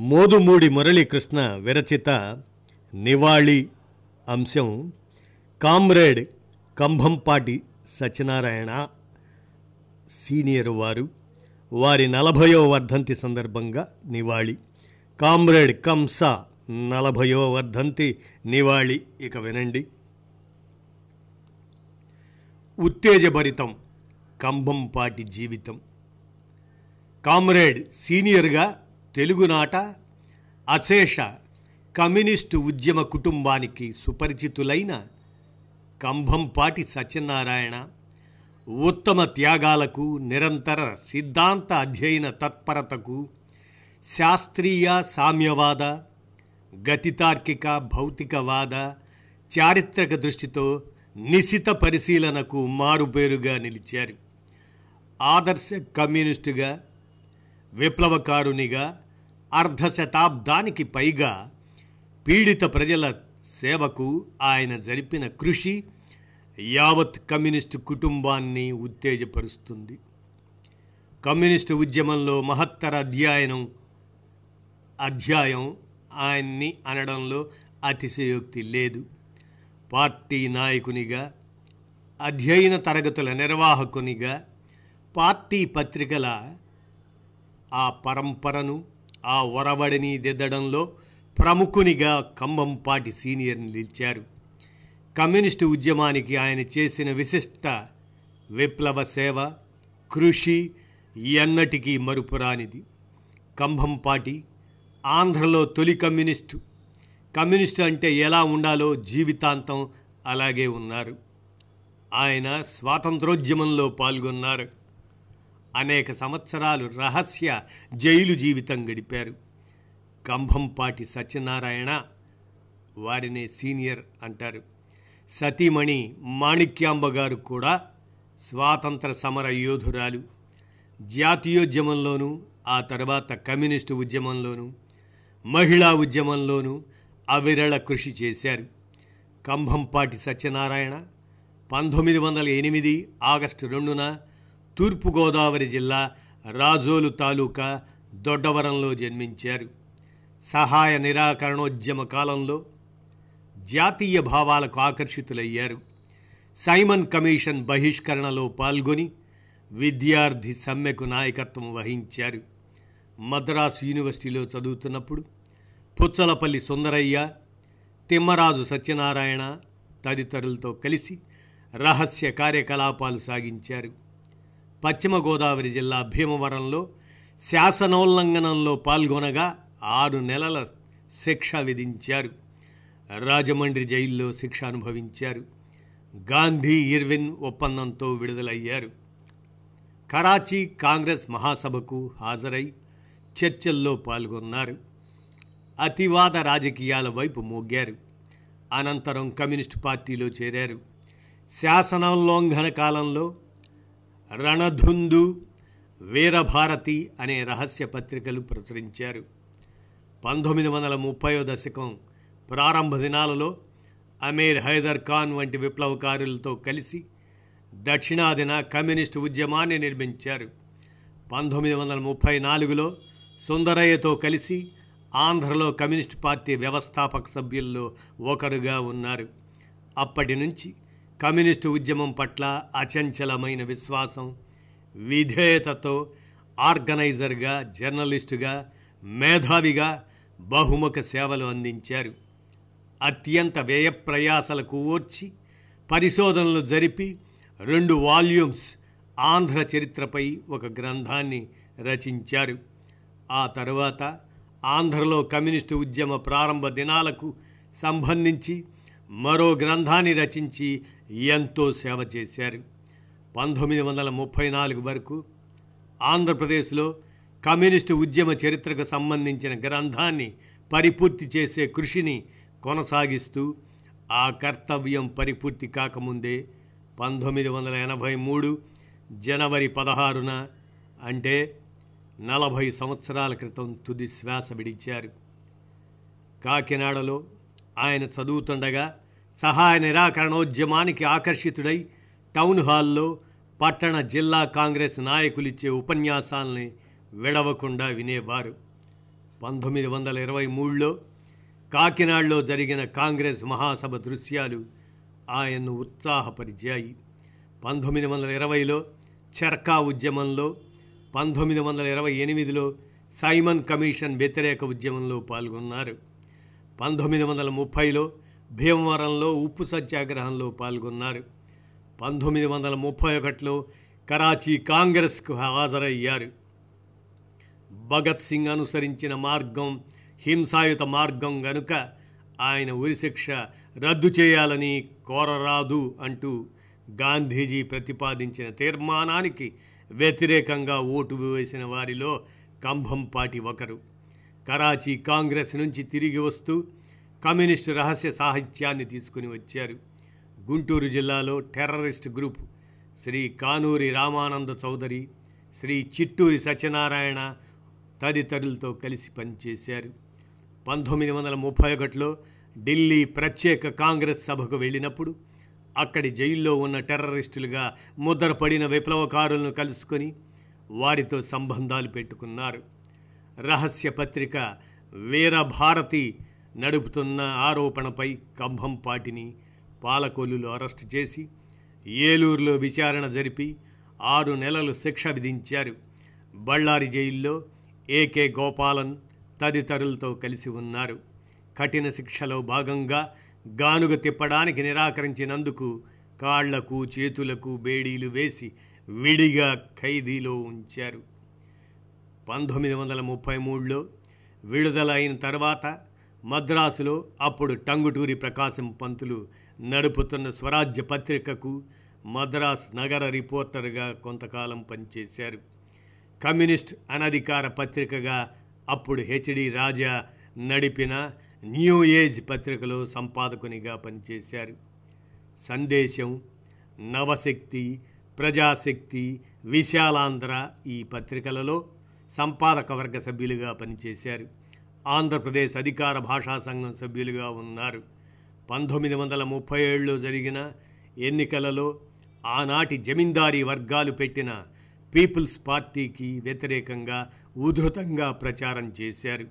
మోదుమూడి మురళీకృష్ణ విరచిత నివాళి అంశం comrade Kambhampati Satyanarayana senior వారు. వారి నలభయో వర్ధంతి సందర్భంగా నివాళి. కామ్రేడ్ కంస నలభయో వర్ధంతి నివాళి. ఇక వినండి. ఉత్తేజభరితం కంభంపాటి జీవితం. కామ్రేడ్ సీనియర్గా తెలుగునాట అశేష కమ్యూనిస్టు ఉద్యమ కుటుంబానికి సుపరిచితులైన కంభంపాటి సత్యనారాయణ ఉత్తమ త్యాగాలకు నిరంతర సిద్ధాంత అధ్యయన తత్పరతకు శాస్త్రీయ సామ్యవాద గతితార్కిక భౌతికవాద చారిత్రక దృష్టితో నిశిత పరిశీలనకు మారుపేరుగా నిలిచారు. ఆదర్శ కమ్యూనిస్టుగా విప్లవకారునిగా అర్ధ శతాబ్దానికి పైగా పీడిత ప్రజల సేవకు ఆయన జరిపిన కృషి యావత్ కమ్యూనిస్టు కుటుంబాన్ని ఉత్తేజపరుస్తుంది. కమ్యూనిస్టు ఉద్యమంలో మహత్తర అధ్యయనం అధ్యాయం ఆయన్ని అనడంలో అతిశయోక్తి లేదు. పార్టీ నాయకునిగా అధ్యయన తరగతుల నిర్వాహకునిగా పార్టీ పత్రికల ఆ పరంపరను ఆ ఒరవడిని దిద్దడంలో ప్రముఖునిగా కంబంపాటి సీనియర్ నిలిచారు. కమ్యూనిస్టు ఉద్యమానికి ఆయన చేసిన విశిష్ట విప్లవ సేవ కృషి ఎన్నటికీ మరుపురానిది. కంభంపాటి ఆంధ్రలో తొలి కమ్యూనిస్టు. కమ్యూనిస్టు అంటే ఎలా ఉండాలో జీవితాంతం అలాగే ఉన్నారు. ఆయన స్వాతంత్రోద్యమంలో పాల్గొన్నారు. అనేక సంవత్సరాలు రహస్య జైలు జీవితం గడిపారు. కంభంపాటి సత్యనారాయణ వారిని సీనియర్ అంటారు. సతీమణి మాణిక్యాంబ గారు కూడా స్వాతంత్ర సమర యోధురాలు. జాతీయోద్యమంలోనూ ఆ తర్వాత కమ్యూనిస్టు ఉద్యమంలోనూ మహిళా ఉద్యమంలోనూ అవిరళ కృషి చేశారు. కంభంపాటి సత్యనారాయణ పంతొమ్మిది వందల ఎనిమిది ఆగస్టు రెండున తూర్పుగోదావరి జిల్లా రాజోలు తాలూకా దొడ్డవరంలో జన్మించారు. సహాయ నిరాకరణోద్యమ కాలంలో జాతీయ భావాలకు ఆకర్షితులయ్యారు. సైమన్ కమిషన్ బహిష్కరణలో పాల్గొని విద్యార్థి సమ్మెకు నాయకత్వం వహించారు. మద్రాసు యూనివర్సిటీలో చదువుతున్నప్పుడు పుచ్చలపల్లి సుందరయ్య తిమ్మరాజు సత్యనారాయణ తదితరులతో కలిసి రహస్య కార్యకలాపాలు సాగించారు. పశ్చిమ గోదావరి జిల్లా భీమవరంలో శాసనోల్లంఘనంలో పాల్గొనగా ఆరు నెలల శిక్ష విధించారు. రాజమండ్రి జైల్లో శిక్ష అనుభవించారు. గాంధీ ఇర్విన్ ఒప్పందంతో విడుదలయ్యారు. కరాచీ కాంగ్రెస్ మహాసభకు హాజరై చర్చల్లో పాల్గొన్నారు. అతివాద రాజకీయాల వైపు మోగారు. అనంతరం కమ్యూనిస్టు పార్టీలో చేరారు. శాసనోల్లంఘన కాలంలో రణధుందు వీరభారతి అనే రహస్య పత్రికలు ప్రచురించారు. పంతొమ్మిది వందల ముప్పయో దశకం ప్రారంభ దినాలలో అమీర్ హైదర్ ఖాన్ వంటి విప్లవకారులతో కలిసి దక్షిణాదిన కమ్యూనిస్టు ఉద్యమాన్ని నిర్మించారు. పంతొమ్మిది వందల ముప్పై నాలుగులో సుందరయ్యతో కలిసి ఆంధ్రలో కమ్యూనిస్టు పార్టీ వ్యవస్థాపక సభ్యుల్లో ఒకరుగా ఉన్నారు. అప్పటి నుంచి కమ్యూనిస్టు ఉద్యమం పట్ల అచంచలమైన విశ్వాసం విధేయతతో ఆర్గనైజర్గా జర్నలిస్టుగా మేధావిగా బహుముఖ సేవలు అందించారు. అత్యంత వ్యయ ప్రయాసలకు ఓర్చి పరిశోధనలు జరిపి రెండు వాల్యూమ్స్ ఆంధ్ర చరిత్రపై ఒక గ్రంథాన్ని రచించారు. ఆ తరువాత ఆంధ్రలో కమ్యూనిస్టు ఉద్యమ ప్రారంభ దినాలకు సంబంధించి మరో గ్రంథాన్ని రచించి ఎంతో సేవ చేశారు. పంతొమ్మిది వందల ముప్పై నాలుగు వరకు ఆంధ్రప్రదేశ్లో కమ్యూనిస్టు ఉద్యమ చరిత్రకు సంబంధించిన గ్రంథాన్ని పరిపూర్తి చేసే కృషిని కొనసాగిస్తూ ఆ కర్తవ్యం పరిపూర్తి కాకముందే పంతొమ్మిది వందల ఎనభై మూడు జనవరి పదహారున అంటే నలభై సంవత్సరాల క్రితం తుది శ్వాస విడిచారు. కాకినాడలో ఆయన చదువుతుండగా సహాయ నిరాకరణోద్యమానికి ఆకర్షితుడై టౌన్ హాల్లో పట్టణ జిల్లా కాంగ్రెస్ నాయకులిచ్చే ఉపన్యాసాలని విడవకుండా వినేవారు. పంతొమ్మిది వందల ఇరవై మూడులో కాకినాడలో జరిగిన కాంగ్రెస్ మహాసభ దృశ్యాలు ఆయన్ను ఉత్సాహపరిచాయి. పంతొమ్మిది వందల ఇరవైలో చర్కా ఉద్యమంలో పంతొమ్మిది వందల ఇరవై ఎనిమిదిలో సైమన్ కమిషన్ వ్యతిరేక ఉద్యమంలో పాల్గొన్నారు. పంతొమ్మిది వందల ముప్పైలో భీమవరంలో ఉప్పు సత్యాగ్రహంలో పాల్గొన్నారు. పంతొమ్మిది వందల ముప్పై ఒకటిలో కరాచీ కాంగ్రెస్కు హాజరయ్యారు. భగత్ సింగ్ అనుసరించిన మార్గం హింసాయుత మార్గం గనుక ఆయన ఉరిశిక్ష రద్దు చేయాలని కోరరాదు అంటూ గాంధీజీ ప్రతిపాదించిన తీర్మానానికి వ్యతిరేకంగా ఓటు వేసిన వారిలో కంభంపాటి ఒకరు. కరాచీ కాంగ్రెస్ నుంచి తిరిగి వస్తూ కమ్యూనిస్టు రహస్య సాహిత్యాన్ని తీసుకుని వచ్చారు. గుంటూరు జిల్లాలో టెర్రరిస్ట్ గ్రూప్ శ్రీ కానూరి రామానంద చౌదరి శ్రీ చిట్టూరి సత్యనారాయణ తదితరులతో కలిసి పనిచేశారు. పంతొమ్మిది వందల ముప్పై ఒకటిలో ఢిల్లీ ప్రత్యేక కాంగ్రెస్ సభకు వెళ్ళినప్పుడు అక్కడి జైల్లో ఉన్న టెర్రరిస్టులుగా ముద్రపడిన విప్లవకారులను కలుసుకొని వారితో సంబంధాలు పెట్టుకున్నారు. రహస్య పత్రిక వీరభారతి నడుపుతున్న ఆరోపణపై కంభంపాటిని పాలకొల్లులో అరెస్టు చేసి ఏలూరులో విచారణ జరిపి ఆరు నెలలు శిక్ష విధించారు. బళ్ళారి జైల్లో ఏకే గోపాలన్ తదితరులతో కలిసి ఉన్నారు. కఠిన శిక్షలో భాగంగా గానుగ తిప్పడానికి నిరాకరించినందుకు కాళ్ళకు చేతులకు బేడీలు వేసి విడిగా ఖైదీలో ఉంచారు. పంతొమ్మిది వందల ముప్పై మూడులో విడుదల అయిన తర్వాత మద్రాసులో అప్పుడు టంగుటూరి ప్రకాశం పంతులు నడుపుతున్న స్వరాజ్య పత్రికకు మద్రాస్ నగర రిపోర్టర్గా కొంతకాలం పనిచేశారు. కమ్యూనిస్ట్ అనధికార పత్రికగా అప్పుడు హెచ్డి రాజా నడిపిన న్యూ ఏజ్ పత్రికలో సంపాదకునిగా పనిచేశారు. సందేశం నవశక్తి ప్రజాశక్తి విశాలాంధ్ర ఈ పత్రికలలో సంపాదక వర్గ సభ్యులుగా పనిచేశారు. ఆంధ్రప్రదేశ్ అధికార భాషా సంఘం సభ్యులుగా ఉన్నారు. పంతొమ్మిది వందల ముప్పై ఏడులో జరిగిన ఎన్నికలలో ఆనాటి జమీందారీ వర్గాలు పెట్టిన పీపుల్స్ పార్టీకి వ్యతిరేకంగా ఉధృతంగా ప్రచారం చేశారు.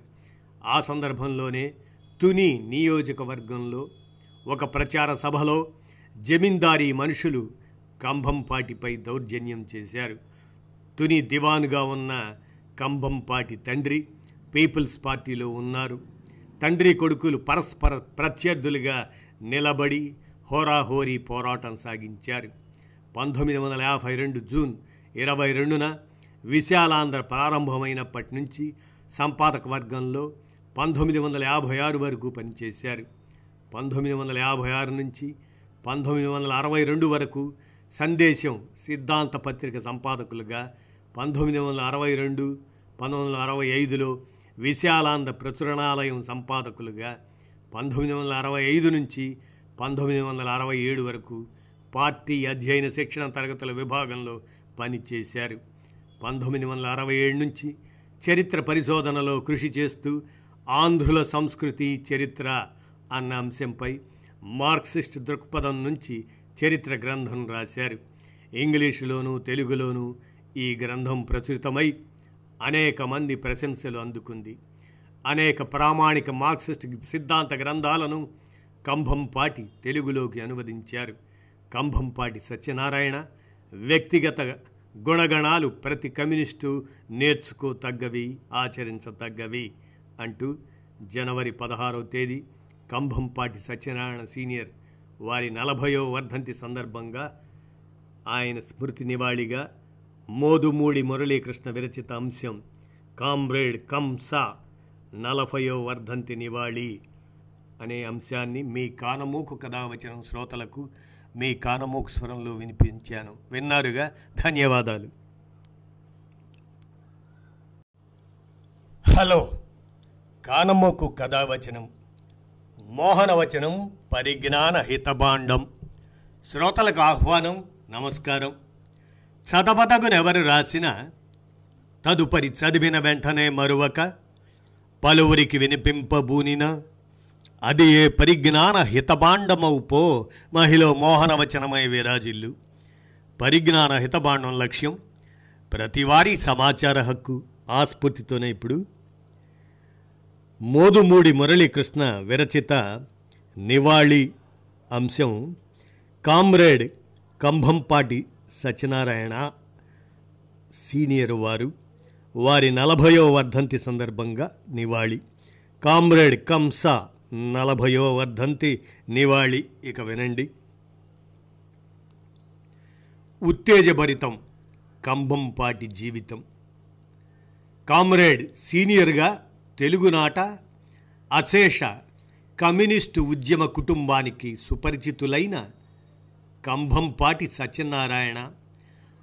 ఆ సందర్భంలోనే తుని నియోజకవర్గంలో ఒక ప్రచార సభలో జమీందారీ మనుషులు కంభంపాటిపై దౌర్జన్యం చేశారు. తుని దివాన్గా ఉన్న కంభంపాటి తండ్రి పీపుల్స్ పార్టీలో ఉన్నారు. తండ్రి కొడుకులు పరస్పర ప్రత్యర్థులుగా నిలబడి హోరాహోరీ పోరాటం సాగించారు. పంతొమ్మిది వందల యాభై రెండు జూన్ ఇరవై రెండున విశాలాంధ్ర ప్రారంభమైనప్పటి నుంచి సంపాదక వర్గంలో పంతొమ్మిది వందల యాభై ఆరు వరకు పనిచేశారు. పంతొమ్మిది వందల యాభై ఆరు నుంచి పంతొమ్మిది వందల అరవై రెండు వరకు సందేశం సిద్ధాంత పత్రిక సంపాదకులుగా పంతొమ్మిది వందల అరవై రెండు పంతొమ్మిది వందల అరవై ఐదులో విశాలాంధ్ర ప్రచురణాలయం సంపాదకులుగా పంతొమ్మిది వందల అరవై ఐదు నుంచి పంతొమ్మిది వందల అరవై ఏడు వరకు పార్టీ అధ్యయన శిక్షణ తరగతుల విభాగంలో పనిచేశారు. పంతొమ్మిది వందల అరవై ఏడు నుంచి చరిత్ర పరిశోధనలో కృషి చేస్తూ ఆంధ్రుల సంస్కృతి చరిత్ర అన్న అంశంపై మార్క్సిస్ట్ దృక్పథం నుంచి చరిత్ర గ్రంథం రాశారు. ఇంగ్లీషులోనూ తెలుగులోనూ ఈ గ్రంథం ప్రచురితమై అనేక మంది ప్రశంసలు అందుకుంది. అనేక ప్రామాణిక మార్క్సిస్ట్ సిద్ధాంత గ్రంథాలను కంభంపాటి తెలుగులోకి అనువదించారు. కంభంపాటి సత్యనారాయణ వ్యక్తిగత గుణగణాలు ప్రతి కమ్యూనిస్టు నేర్చుకో తగ్గవి ఆచరించతగ్గవి అంటూ జనవరి పదహారవ తేదీ కంభంపాటి సత్యనారాయణ సీనియర్ వారి నలభయో వర్ధంతి సందర్భంగా ఆయన స్మృతి నివాళిగా మోదుమూడి మురళీకృష్ణ విరచిత అంశం. కామ్రేడ్ కంస నలభయో వర్ధంతి నివాళి అనే అంశాన్ని మీ కానమూకు కథావచనం శ్రోతలకు మీ కానమూకు స్వరంలో వినిపించాను. విన్నారుగా? ధన్యవాదాలు. హలో. కానమూకు కథావచనం. మోహనవచనం పరిజ్ఞాన హితభాండం శ్రోతలకు ఆహ్వానం నమస్కారం. చదవదగునెవరు రాసిన తదుపరి చదివిన వెంటనే మరువక పలువురికి వినిపింపబూనిన అది ఏ పరిజ్ఞాన హితభాండమవు పో మహిళ మోహనవచనమై విరాజిల్లు. పరిజ్ఞాన హితభాండం లక్ష్యం ప్రతివారీ సమాచార హక్కు ఆస్ఫూర్తితోనే ఇప్పుడు. మోదుమూడి మురళీకృష్ణ విరచిత నివాళి అంశం కామ్రేడ్ కంభంపాటి సత్యనారాయణ సీనియర్ వారు. వారి నలభయో వర్ధంతి సందర్భంగా నివాళి. కామ్రేడ్ కంస నలభయో వర్ధంతి నివాళి. ఇక వినండి. ఉత్తేజభరితం కంభంపాటి జీవితం. కామ్రేడ్ సీనియర్గా తెలుగునాట అశేష కమ్యూనిస్టు ఉద్యమ కుటుంబానికి సుపరిచితులైన కంభంపాటి సత్యనారాయణ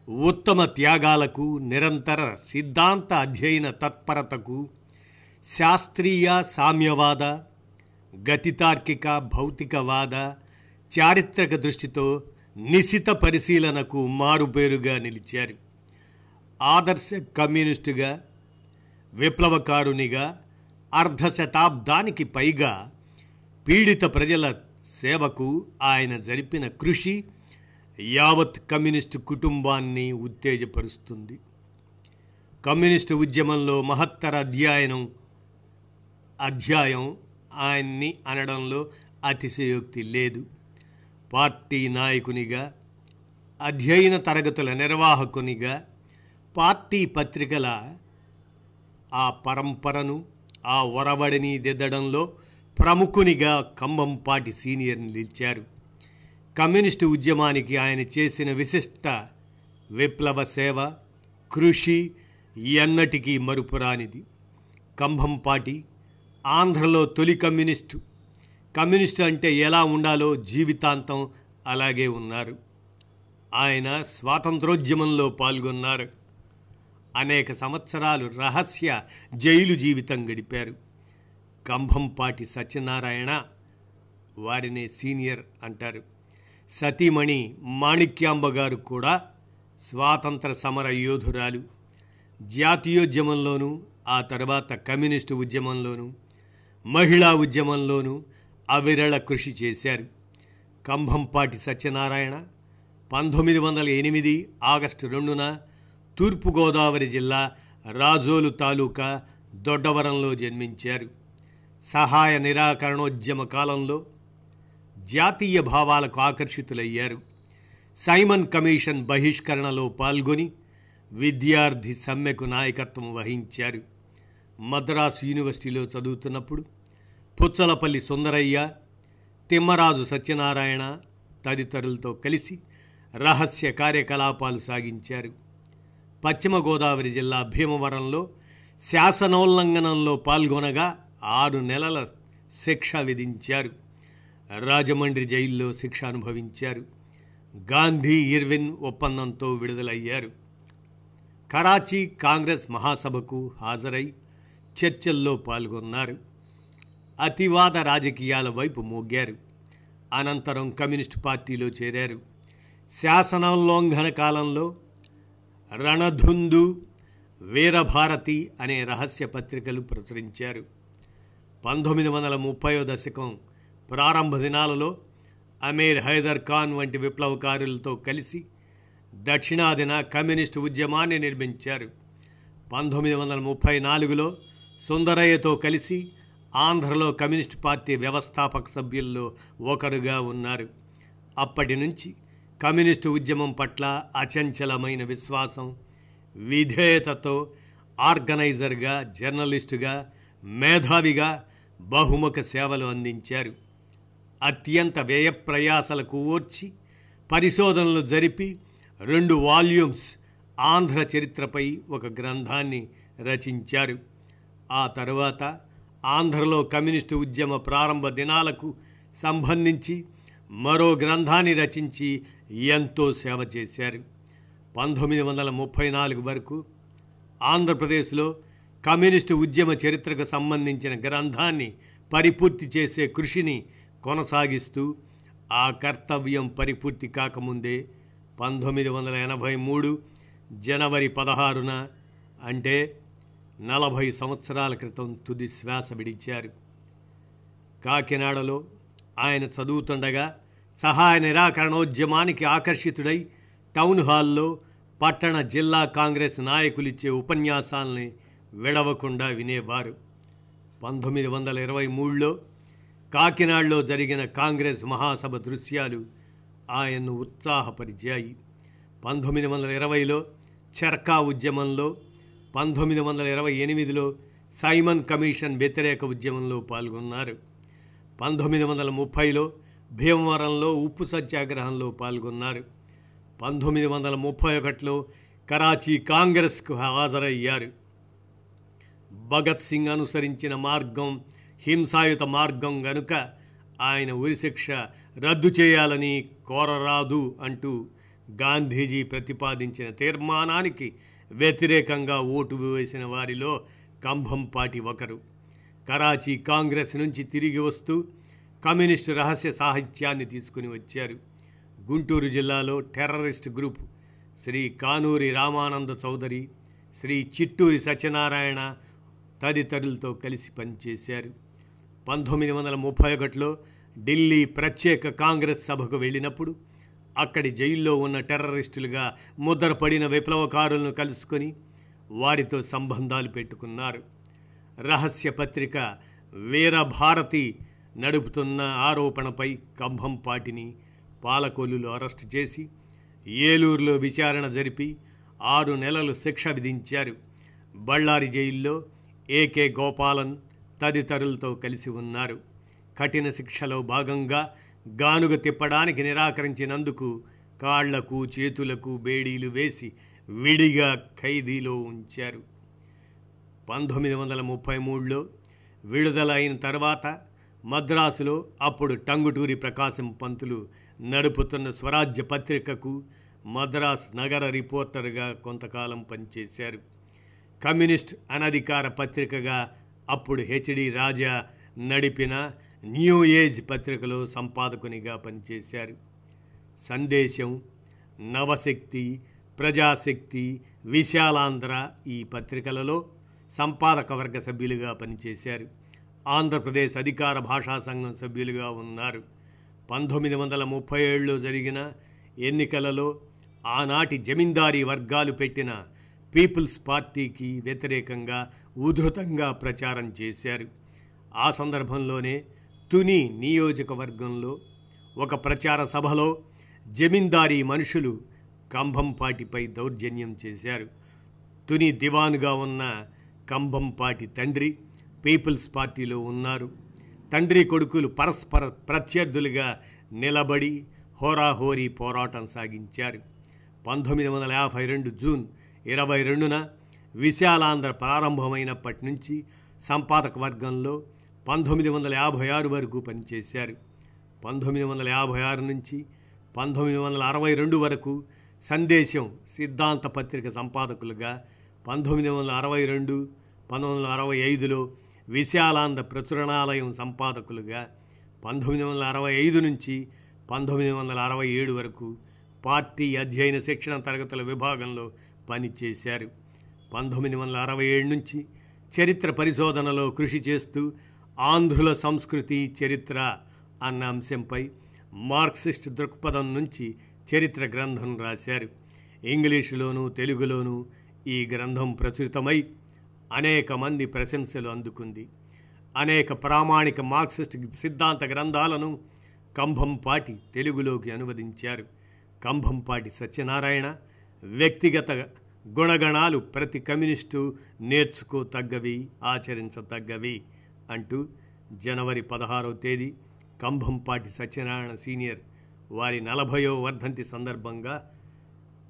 ఉత్తమ త్యాగాలకు నిరంతర సిద్ధాంత అధ్యయన తత్పరతకు శాస్త్రీయ సామ్యవాద గతితార్కిక భౌతికవాద చారిత్రక దృష్టితో నిశిత పరిశీలనకు మారుపేరుగా నిలిచారు. ఆదర్శ కమ్యూనిస్టుగా విప్లవకారునిగా అర్ధ శతాబ్దానికి పైగా పీడిత ప్రజల సేవకు ఆయన జరిపిన కృషి యావత్ కమ్యూనిస్టు కుటుంబాన్ని ఉత్తేజపరుస్తుంది. కమ్యూనిస్టు ఉద్యమంలో మహత్తర అధ్యయనం అధ్యాయం ఆయన్ని అనడంలో అతిశయోక్తి లేదు. పార్టీ నాయకునిగా అధ్యయన తరగతుల నిర్వాహకునిగా పార్టీ పత్రికల ఆ పరంపరను ఆ ఒరవడిని దిద్దడంలో ప్రముఖునిగా కంబంపాటి సీనియర్ నిలిచారు. కమ్యూనిస్టు ఉద్యమానికి ఆయన చేసిన విశిష్ట విప్లవ సేవ కృషి ఎన్నటికీ మరుపురానిది కంభంపాటి ఆంధ్రలో తొలి కమ్యూనిస్టు. కమ్యూనిస్టు అంటే ఎలా ఉండాలో జీవితాంతం అలాగే ఉన్నారు. ఆయన స్వాతంత్రోద్యమంలో పాల్గొన్నారు. అనేక సంవత్సరాలు రహస్య జైలు జీవితం గడిపారు. కంభంపాటి సత్యనారాయణ వారినే సీనియర్ అంటారు. సతీమణి మాణిక్యాంబ గారు కూడా స్వాతంత్ర సమర యోధురాలు. జాతీయోద్యమంలోనూ ఆ తర్వాత కమ్యూనిస్టు ఉద్యమంలోనూ మహిళా ఉద్యమంలోనూ అవిరళ కృషి చేశారు. కంభంపాటి సత్యనారాయణ పంతొమ్మిది వందల ఎనిమిది ఆగస్టు రెండున తూర్పుగోదావరి జిల్లా రాజోలు తాలూకా దొడ్డవరంలో జన్మించారు. సహాయ నిరాకరణోద్యమ కాలంలో జాతీయ భావాలకు ఆకర్షితులయ్యారు. సైమన్ కమిషన్ బహిష్కరణలో పాల్గొని విద్యార్థి సమ్మెకు నాయకత్వం వహించారు. మద్రాసు యూనివర్సిటీలో చదువుతున్నప్పుడు పుచ్చలపల్లి సుందరయ్య తిమ్మరాజు సత్యనారాయణ తదితరులతో కలిసి రహస్య కార్యకలాపాలు సాగించారు. పశ్చిమ గోదావరి జిల్లా భీమవరంలో శాసనోల్లంఘనంలో పాల్గొనగా ఆరు నెలల శిక్ష విధించారు. రాజమండ్రి జైల్లో శిక్ష అనుభవించారు. గాంధీ ఇర్విన్ ఒప్పందంతో విడుదలయ్యారు. కరాచీ కాంగ్రెస్ మహాసభకు హాజరై చర్చల్లో పాల్గొన్నారు. అతివాద రాజకీయాల వైపు మోగారు. అనంతరం కమ్యూనిస్టు పార్టీలో చేరారు. శాసనోల్లంఘన కాలంలో రణధుందు వీరభారతి అనే రహస్య పత్రికలు ప్రచురించారు. పంతొమ్మిది వందల ముప్పయో దశకం ప్రారంభ దినాలలో అమీర్ హైదర్ ఖాన్ వంటి విప్లవకారులతో కలిసి దక్షిణాదిన కమ్యూనిస్టు ఉద్యమాన్ని నిర్మించారు. పంతొమ్మిది వందల ముప్పై నాలుగులో సుందరయ్యతో కలిసి ఆంధ్రలో కమ్యూనిస్టు పార్టీ వ్యవస్థాపక సభ్యుల్లో ఒకరుగా ఉన్నారు. అప్పటి నుంచి కమ్యూనిస్టు ఉద్యమం పట్ల అచంచలమైన విశ్వాసం విధేయతతో ఆర్గనైజర్గా జర్నలిస్టుగా మేధావిగా బహుముఖ సేవలు అందించారు. అత్యంత వ్యయ ప్రయాసలకు ఓర్చి పరిశోధనలు జరిపి రెండు వాల్యూమ్స్ ఆంధ్ర చరిత్రపై ఒక గ్రంథాన్ని రచించారు. ఆ తరువాత ఆంధ్రలో కమ్యూనిస్టు ఉద్యమ ప్రారంభ దినాలకు సంబంధించి మరో గ్రంథాన్ని రచించి ఎంతో సేవ చేశారు. పంతొమ్మిది వందల ముప్పై నాలుగు వరకు ఆంధ్రప్రదేశ్లో కమ్యూనిస్టు ఉద్యమ చరిత్రకు సంబంధించిన గ్రంథాన్ని పరిపూర్తి చేసే కృషిని కొనసాగిస్తూ ఆ కర్తవ్యం పరిపూర్తి కాకముందే పంతొమ్మిది వందల ఎనభై మూడు జనవరి పదహారున అంటే నలభై సంవత్సరాల క్రితం తుది శ్వాస విడిచారు. కాకినాడలో ఆయన చదువుతుండగా సహాయ నిరాకరణోద్యమానికి ఆకర్షితుడై టౌన్ హాల్లో పట్టణ జిల్లా కాంగ్రెస్ నాయకులిచ్చే ఉపన్యాసాలని విడవకుండా వినేవారు. పంతొమ్మిది వందల ఇరవై మూడులో కాకినాడలో జరిగిన కాంగ్రెస్ మహాసభ దృశ్యాలు ఆయన్ను ఉత్సాహపరిచాయి. పంతొమ్మిది వందల ఇరవైలో చర్కా ఉద్యమంలో పంతొమ్మిది వందల ఇరవై ఎనిమిదిలో సైమన్ కమిషన్ వ్యతిరేక ఉద్యమంలో పాల్గొన్నారు. పంతొమ్మిది వందల ముప్పైలో భీమవరంలో ఉప్పు సత్యాగ్రహంలో పాల్గొన్నారు. పంతొమ్మిది వందల ముప్పై ఒకటిలో కరాచీ కాంగ్రెస్కు హాజరయ్యారు. భగత్ సింగ్ అనుసరించిన మార్గం హింసాయుత మార్గం గనుక ఆయన ఉరిశిక్ష రద్దు చేయాలని కోరరాదు అంటూ గాంధీజీ ప్రతిపాదించిన తీర్మానానికి వ్యతిరేకంగా ఓటు వేసిన వారిలో కంభంపాటి ఒకరు. కరాచీ కాంగ్రెస్ నుంచి తిరిగి వస్తూ కమ్యూనిస్టు రహస్య సాహిత్యాన్ని తీసుకుని వచ్చారు. గుంటూరు జిల్లాలో టెర్రరిస్ట్ గ్రూప్ శ్రీ కానూరి రామానంద చౌదరి శ్రీ చిట్టూరి సత్యనారాయణ తదితరులతో కలిసి పనిచేశారు. పంతొమ్మిది వందల ముప్పై ఒకటిలో ఢిల్లీ ప్రత్యేక కాంగ్రెస్ సభకు వెళ్ళినప్పుడు అక్కడి జైల్లో ఉన్న టెర్రరిస్టులుగా ముద్రపడిన విప్లవకారులను కలుసుకొని వారితో సంబంధాలు పెట్టుకున్నారు. రహస్య పత్రిక వీరభారతి నడుపుతున్న ఆరోపణపై కంభంపాటిని పాలకొల్లులో అరెస్టు చేసి ఏలూరులో విచారణ జరిపి ఆరు నెలలు శిక్ష విధించారు. బళ్ళారి జైల్లో ఏకే గోపాలన్ తదితరులతో కలిసి ఉన్నారు. కఠిన శిక్షలో భాగంగా గానుగ తిప్పడానికి నిరాకరించినందుకు కాళ్ళకు చేతులకు బేడీలు వేసి విడిగా ఖైదీలో ఉంచారు. పంతొమ్మిది వందల ముప్పై మూడులో విడుదల అయిన తర్వాత మద్రాసులో అప్పుడు టంగుటూరి ప్రకాశం పంతులు నడుపుతున్న స్వరాజ్య పత్రికకు మద్రాస్ నగర రిపోర్టర్గా కొంతకాలం పనిచేశారు. కమ్యూనిస్ట్ అనధికార పత్రికగా అప్పుడు హెచ్డి రాజా నడిపిన న్యూ ఏజ్ పత్రికలో సంపాదకునిగా పనిచేశారు. సందేశం నవశక్తి ప్రజాశక్తి విశాలాంధ్ర ఈ పత్రికలలో సంపాదక వర్గ సభ్యులుగా పనిచేశారు. ఆంధ్రప్రదేశ్ అధికార భాషా సంఘం సభ్యులుగా ఉన్నారు. పంతొమ్మిది వందల ముప్పై ఏడులో జరిగిన ఎన్నికలలో ఆనాటి జమీందారీ వర్గాలు పెట్టిన పీపుల్స్ పార్టీకి వ్యతిరేకంగా ఉధృతంగా ప్రచారం చేశారు. ఆ సందర్భంలోనే తుని నియోజకవర్గంలో ఒక ప్రచార సభలో జమీందారీ మనుషులు కంభంపాటిపై దౌర్జన్యం చేశారు. తుని దివాన్గా ఉన్న కంభంపాటి తండ్రి పీపుల్స్ పార్టీలో ఉన్నారు. తండ్రి కొడుకులు పరస్పర ప్రత్యర్థులుగా నిలబడి హోరాహోరీ పోరాటం సాగించారు. పంతొమ్మిది వందల యాభై రెండు జూన్ ఇరవై రెండున విశాలాంధ్ర ప్రారంభమైనప్పటి నుంచి సంపాదక వర్గంలో పంతొమ్మిది వందల యాభై ఆరు వరకు పనిచేశారు. పంతొమ్మిది వందల యాభై ఆరు నుంచి పంతొమ్మిది వందల అరవై రెండు వరకు సందేశం సిద్ధాంత పత్రిక సంపాదకులుగా పంతొమ్మిది వందల అరవై రెండు పంతొమ్మిది వందల అరవై ఐదులో విశాలాంధ్ర ప్రచురణాలయం సంపాదకులుగా పంతొమ్మిది వందల అరవై ఐదు నుంచి పంతొమ్మిది వందల అరవై ఏడు వరకు పార్టీ అధ్యయన శిక్షణ తరగతుల విభాగంలో పనిచేశారు పంతొమ్మిది వందల అరవై ఏడు నుంచి చరిత్ర పరిశోధనలో కృషి చేస్తూ ఆంధ్రుల సంస్కృతి చరిత్ర అన్న అంశంపై మార్క్సిస్ట్ దృక్పథం నుంచి చరిత్ర గ్రంథం రాశారు. ఇంగ్లీషులోను తెలుగులోను ఈ గ్రంథం ప్రచురితమై అనేక మంది ప్రశంసలు అందుకుంది. అనేక ప్రామాణిక మార్క్సిస్ట్ సిద్ధాంత గ్రంథాలను కంభంపాటి తెలుగులోకి అనువదించారు. కంభంపాటి సత్యనారాయణ వ్యక్తిగత గుణగణాలు ప్రతి కమ్యూనిస్టు నేర్చుకో తగ్గవి ఆచరించతగ్గవి అంటూ జనవరి పదహారవ తేదీ కంభంపాటి సత్యనారాయణ సీనియర్ వారి నలభయో వర్ధంతి సందర్భంగా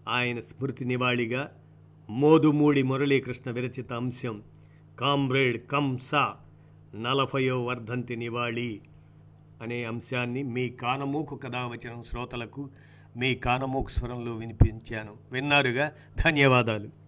ఆయన స్మృతి నివాళిగా మోదుమూడి మురళీకృష్ణ విరచిత అంశం కామ్రేడ్ కంస నలభయో వర్ధంతి నివాళి అనే అంశాన్ని మీ కానమూకు కథావచనం శ్రోతలకు మీ కానమూకు స్వరంలో వినిపించాను. విన్నారుగా? ధన్యవాదాలు.